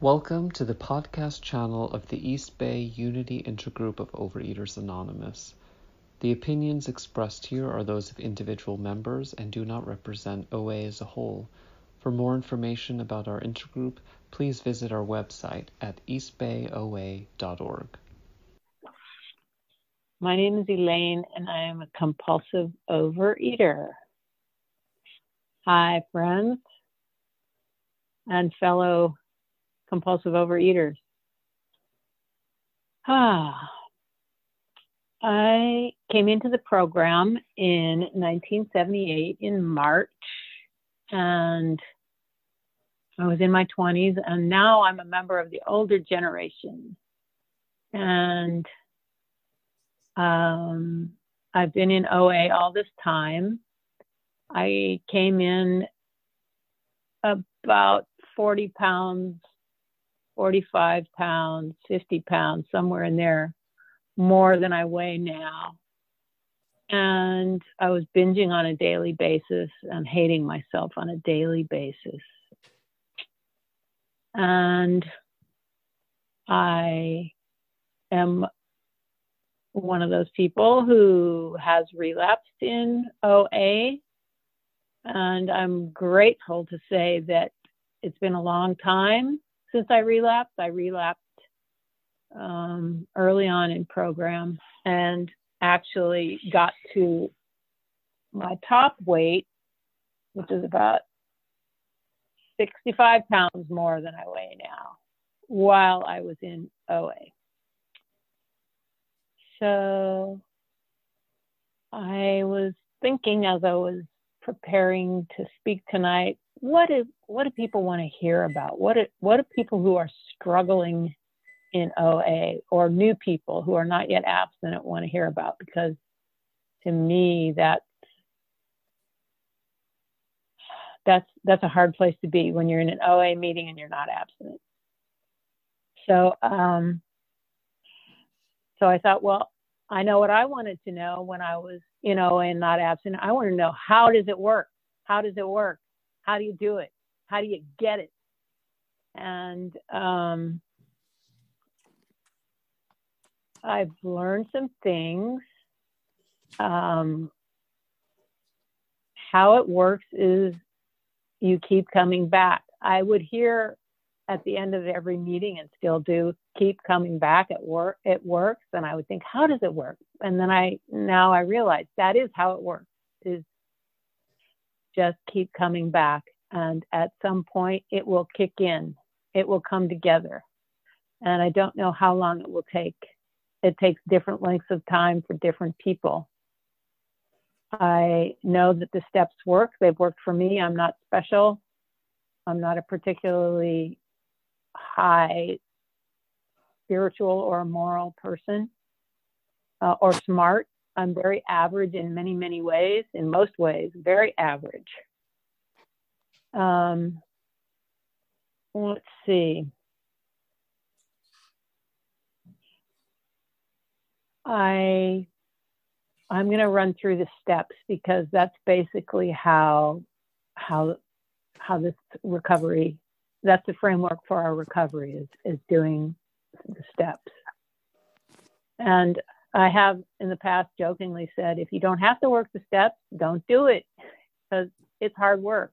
Welcome to the podcast channel of the East Bay Unity Intergroup of Overeaters Anonymous. The opinions expressed here are those of individual members and do not represent OA as a whole. For more information about our intergroup, please visit our website at eastbayoa.org. My name is Elaine, and I am a compulsive overeater. Hi, friends and fellow compulsive overeaters. Ah, I came into the program in 1978 in March, and I was in my 20s, and now I'm a member of the older generation. And um, I've been in OA all this time. I came in about 40 pounds 45 pounds, 50 pounds, somewhere in there, more than I weigh now. And I was binging on a daily basis and hating myself on a daily basis. And I am one of those people who has relapsed in OA. And I'm grateful to say that it's been a long time since I relapsed. I relapsed um, early on in program and actually got to my top weight, which is about 65 pounds more than I weigh now, while I was in OA. So I was thinking as I was preparing to speak tonight what is what do people want to hear about? What do, what do people who are struggling in OA or new people who are not yet abstinent want to hear about? Because to me, that's that's that's a hard place to be when you're in an OA meeting and you're not abstinent. So um, so I thought, well, I know what I wanted to know when I was in OA and not abstinent. I want to know how does it work? How does it work? How do you do it? How do you get it? And um, I've learned some things. Um, how it works is you keep coming back. I would hear at the end of every meeting and still do keep coming back at work it works and i would think how does it work and then i now i realize that is how it works is just keep coming back. And at some point, it will kick in, it will come together. And I don't know how long it will take. It takes different lengths of time for different people. I know that the steps work. They've worked for me. I'm not special. I'm not a particularly high spiritual or moral person uh, or smart. I'm very average in many, many ways, in most ways, very average. Um, let's see. I I'm going to run through the steps because that's basically how how how this recovery that's the framework for our recovery is is doing the steps. And I have in the past jokingly said, if you don't have to work the steps, don't do it because it's hard work.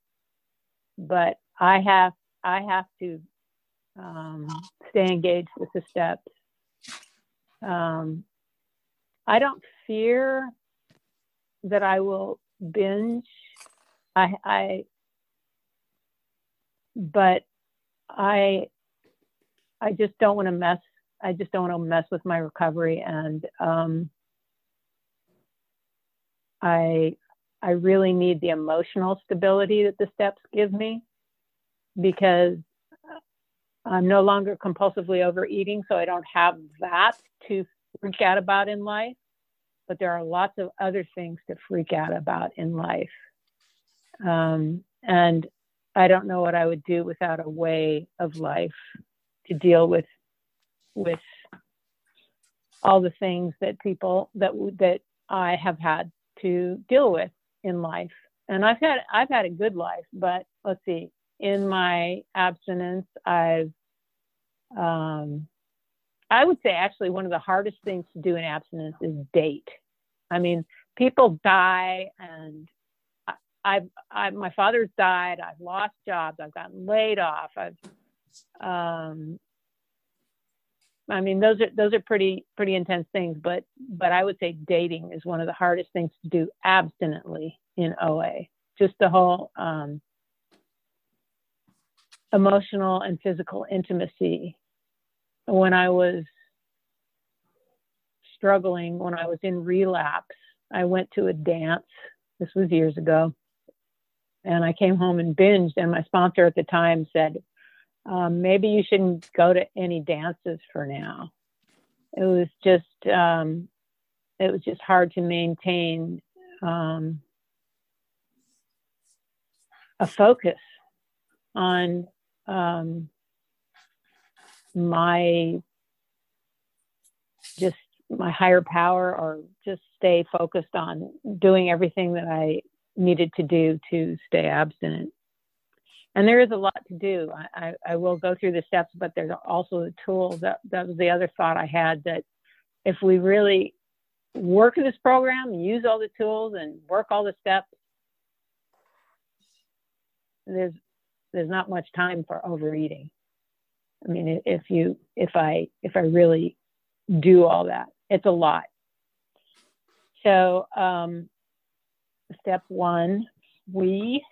But I have I have to um, stay engaged with the steps. Um, I don't fear that I will binge. I, I, but I, I just don't want to mess I just don't want to mess with my recovery, and um, I I really need the emotional stability that the steps give me because I'm no longer compulsively overeating, so I don't have that to freak out about in life. But there are lots of other things to freak out about in life. Um, and I don't know what I would do without a way of life to deal with with all the things that people that that I have had to deal with in life. And I've had I've had a good life, but let's see. In my abstinence, I've um, I would say actually one of the hardest things to do in abstinence is date. I mean, people die, and I, I've, I, my father's died. I've lost jobs. I've gotten laid off. I've, um, I mean, those are those are pretty pretty intense things. But but I would say dating is one of the hardest things to do abstinently in OA. Just the whole um, emotional and physical intimacy when I was struggling, when I was in relapse, I went to a dance. This was years ago. And I came home and binged. And my sponsor at the time said, um, maybe you shouldn't go to any dances for now. It was just, um, it was just hard to maintain um, a focus on um, my just my higher power or just stay focused on doing everything that I needed to do to stay abstinent. And there is a lot to do. I, I, I will go through the steps, but there's also the tools. That, that was the other thought I had that if we really work this program, use all the tools and work all the steps, there's there's not much time for overeating. I mean, if you, if I, if I really do all that, it's a lot. So, um, step one, we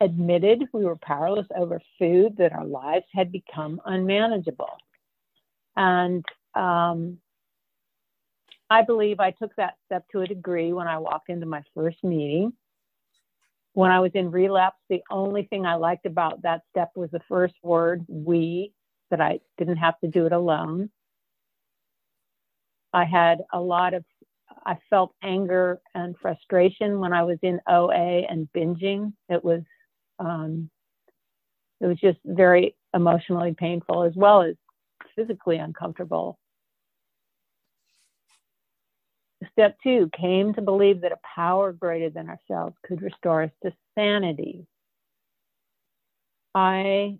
admitted we were powerless over food, that our lives had become unmanageable. And um, I believe I took that step to a degree when I walked into my first meeting when I was in relapse, the only thing I liked about that step was the first word, we, that I didn't have to do it alone. I had a lot of, I felt anger and frustration when I was in OA and binging. It was, um, it was just very emotionally painful as well as physically uncomfortable. Step two came to believe that a power greater than ourselves could restore us to sanity. I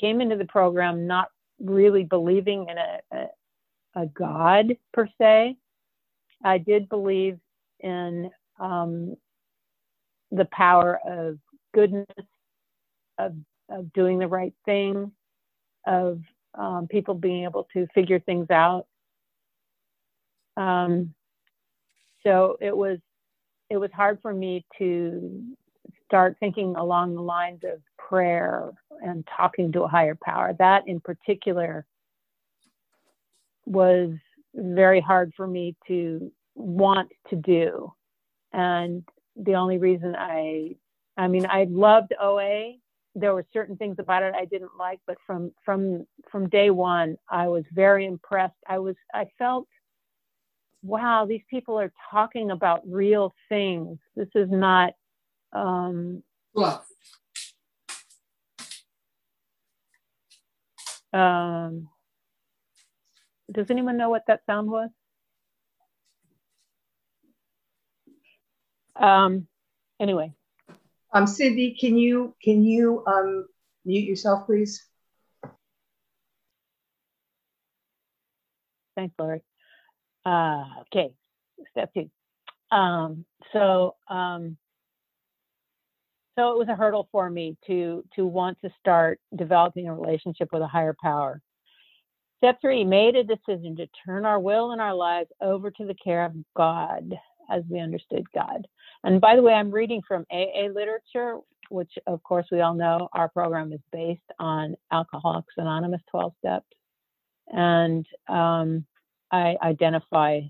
came into the program not really believing in a, a, a God per se. I did believe in um, the power of goodness, of, of doing the right thing, of um, people being able to figure things out. Um, so it was it was hard for me to start thinking along the lines of prayer and talking to a higher power. That in particular was very hard for me to want to do. And the only reason I I mean I loved OA. There were certain things about it I didn't like, but from from from day one I was very impressed. I was I felt wow, these people are talking about real things. This is not. Um, Um, does anyone know what that sound was? Um, anyway. Um, Cindy, can you can you um, mute yourself, please? Thanks, Lori. Uh, okay, step two. Um, so, um, so it was a hurdle for me to to want to start developing a relationship with a higher power. Step three, made a decision to turn our will and our lives over to the care of God as we understood God. And by the way, I'm reading from AA literature, which of course we all know our program is based on Alcoholics Anonymous 12 steps. And um, I identify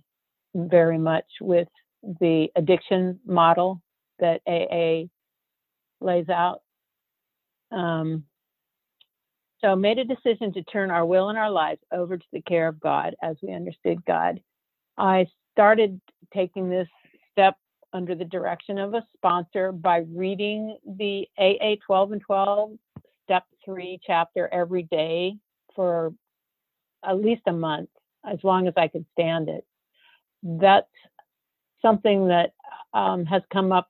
very much with the addiction model that AA lays out. Um, so made a decision to turn our will and our lives over to the care of God as we understood God. I started taking this step under the direction of a sponsor by reading the AA 12 and 12 step 3 chapter every day for at least a month as long as I could stand it. That's something that um, has come up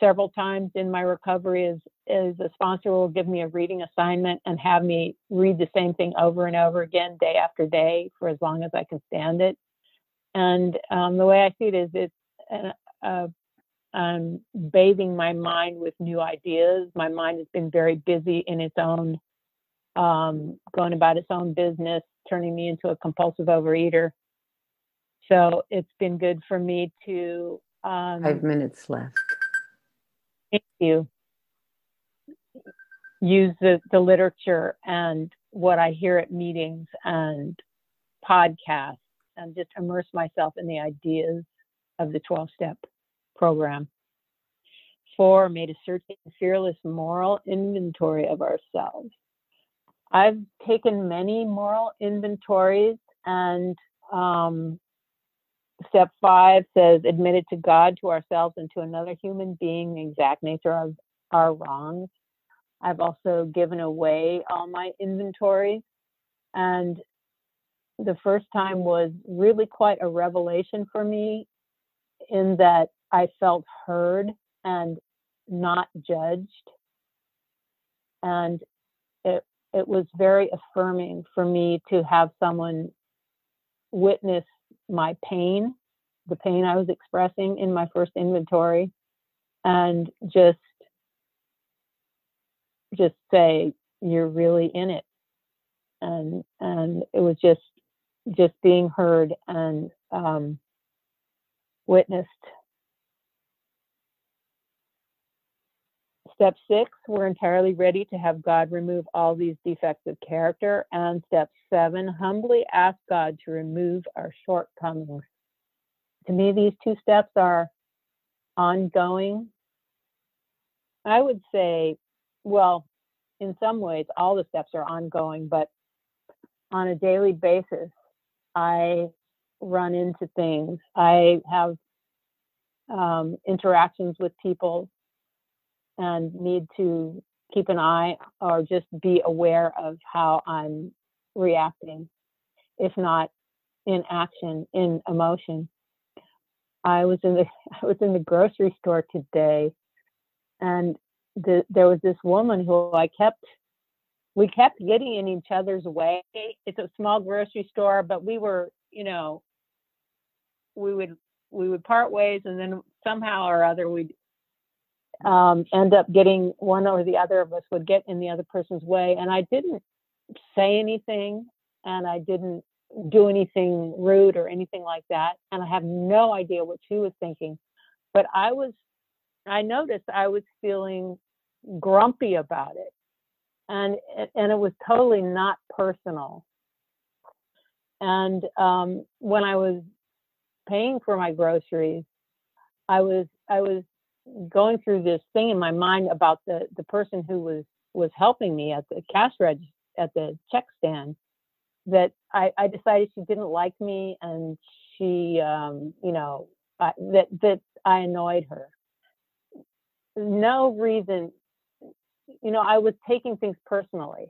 several times in my recovery is is a sponsor will give me a reading assignment and have me read the same thing over and over again day after day for as long as I can stand it. And um, the way I see it is it's uh, uh, I'm bathing my mind with new ideas. My mind has been very busy in its own, um, going about its own business, turning me into a compulsive overeater. So it's been good for me to. Um, Five minutes left. Thank you. Use the, the literature and what I hear at meetings and podcasts and just immerse myself in the ideas of the 12 step program. Four, made a certain fearless moral inventory of ourselves. I've taken many moral inventories, and um, step five says admitted to God, to ourselves, and to another human being the exact nature of our wrongs. I've also given away all my inventories, and the first time was really quite a revelation for me in that I felt heard and not judged. And it, it was very affirming for me to have someone witness my pain, the pain I was expressing in my first inventory, and just just say you're really in it and and it was just just being heard and um, witnessed. Step six, we're entirely ready to have God remove all these defects of character. And step seven, humbly ask God to remove our shortcomings. To me, these two steps are ongoing. I would say, well, in some ways, all the steps are ongoing, but on a daily basis, I run into things. I have um, interactions with people and need to keep an eye or just be aware of how I'm reacting, if not in action, in emotion. I was in the I was in the grocery store today, and the, there was this woman who I kept we kept getting in each other's way. It's a small grocery store, but we were, you know, we would we would part ways, and then somehow or other we'd um, end up getting one or the other of us would get in the other person's way. And I didn't say anything, and I didn't do anything rude or anything like that. And I have no idea what she was thinking, but I was. I noticed I was feeling grumpy about it and and it was totally not personal. And um, when I was paying for my groceries, I was I was going through this thing in my mind about the the person who was was helping me at the cash register at the check stand that I, I decided she didn't like me and she um, you know I, that that I annoyed her. No reason you know, I was taking things personally.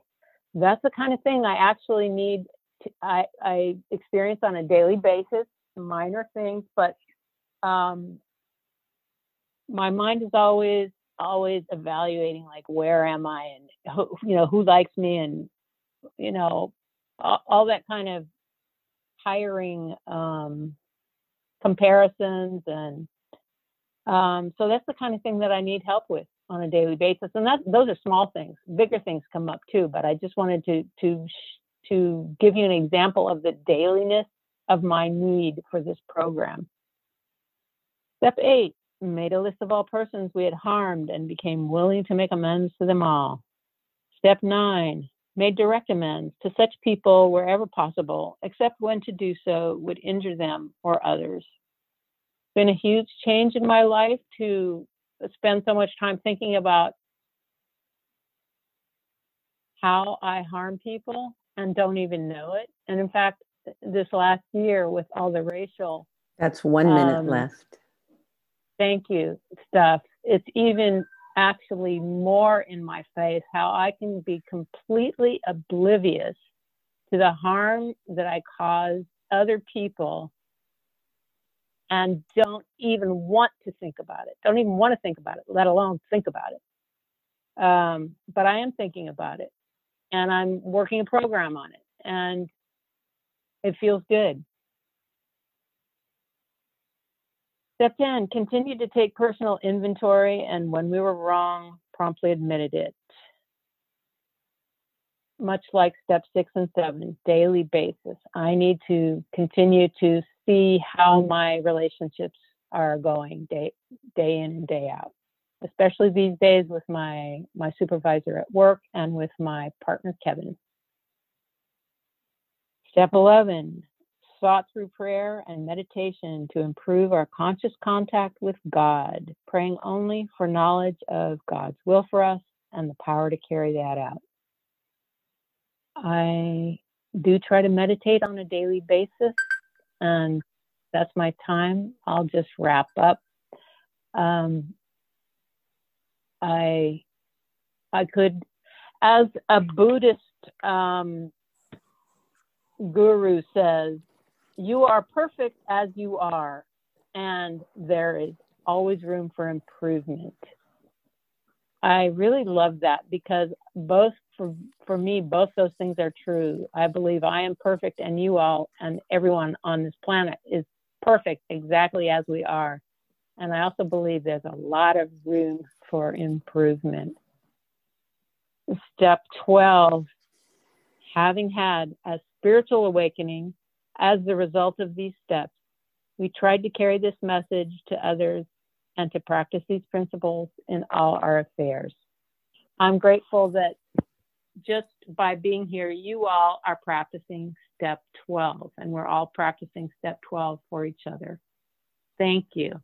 That's the kind of thing I actually need. To, I, I experience on a daily basis, minor things, but um, my mind is always always evaluating like where am I and who, you know who likes me and you know all, all that kind of hiring um, comparisons and um, so that's the kind of thing that I need help with on a daily basis and that those are small things bigger things come up too but i just wanted to to to give you an example of the dailiness of my need for this program. Step 8 made a list of all persons we had harmed and became willing to make amends to them all. Step 9 made direct amends to such people wherever possible except when to do so would injure them or others. Been a huge change in my life to spend so much time thinking about how I harm people and don't even know it. And in fact, this last year with all the racial that's one minute um, left. Thank you, stuff. It's even actually more in my face how I can be completely oblivious to the harm that I cause other people and don't even want to think about it. Don't even want to think about it, let alone think about it. Um, but I am thinking about it and I'm working a program on it and it feels good. Step 10, continue to take personal inventory and when we were wrong, promptly admitted it. Much like step six and seven, daily basis. I need to continue to see how my relationships are going day day in and day out especially these days with my my supervisor at work and with my partner Kevin. Step 11, sought through prayer and meditation to improve our conscious contact with God, praying only for knowledge of God's will for us and the power to carry that out. I do try to meditate on a daily basis, and that's my time. I'll just wrap up. Um, I I could, as a Buddhist um, guru says, you are perfect as you are, and there is always room for improvement. I really love that because both for for me, both those things are true. I believe I am perfect, and you all and everyone on this planet is perfect exactly as we are. And I also believe there's a lot of room for improvement. Step 12 having had a spiritual awakening as the result of these steps, we tried to carry this message to others and to practice these principles in all our affairs. I'm grateful that just by being here, you all are practicing step 12, and we're all practicing step 12 for each other. Thank you.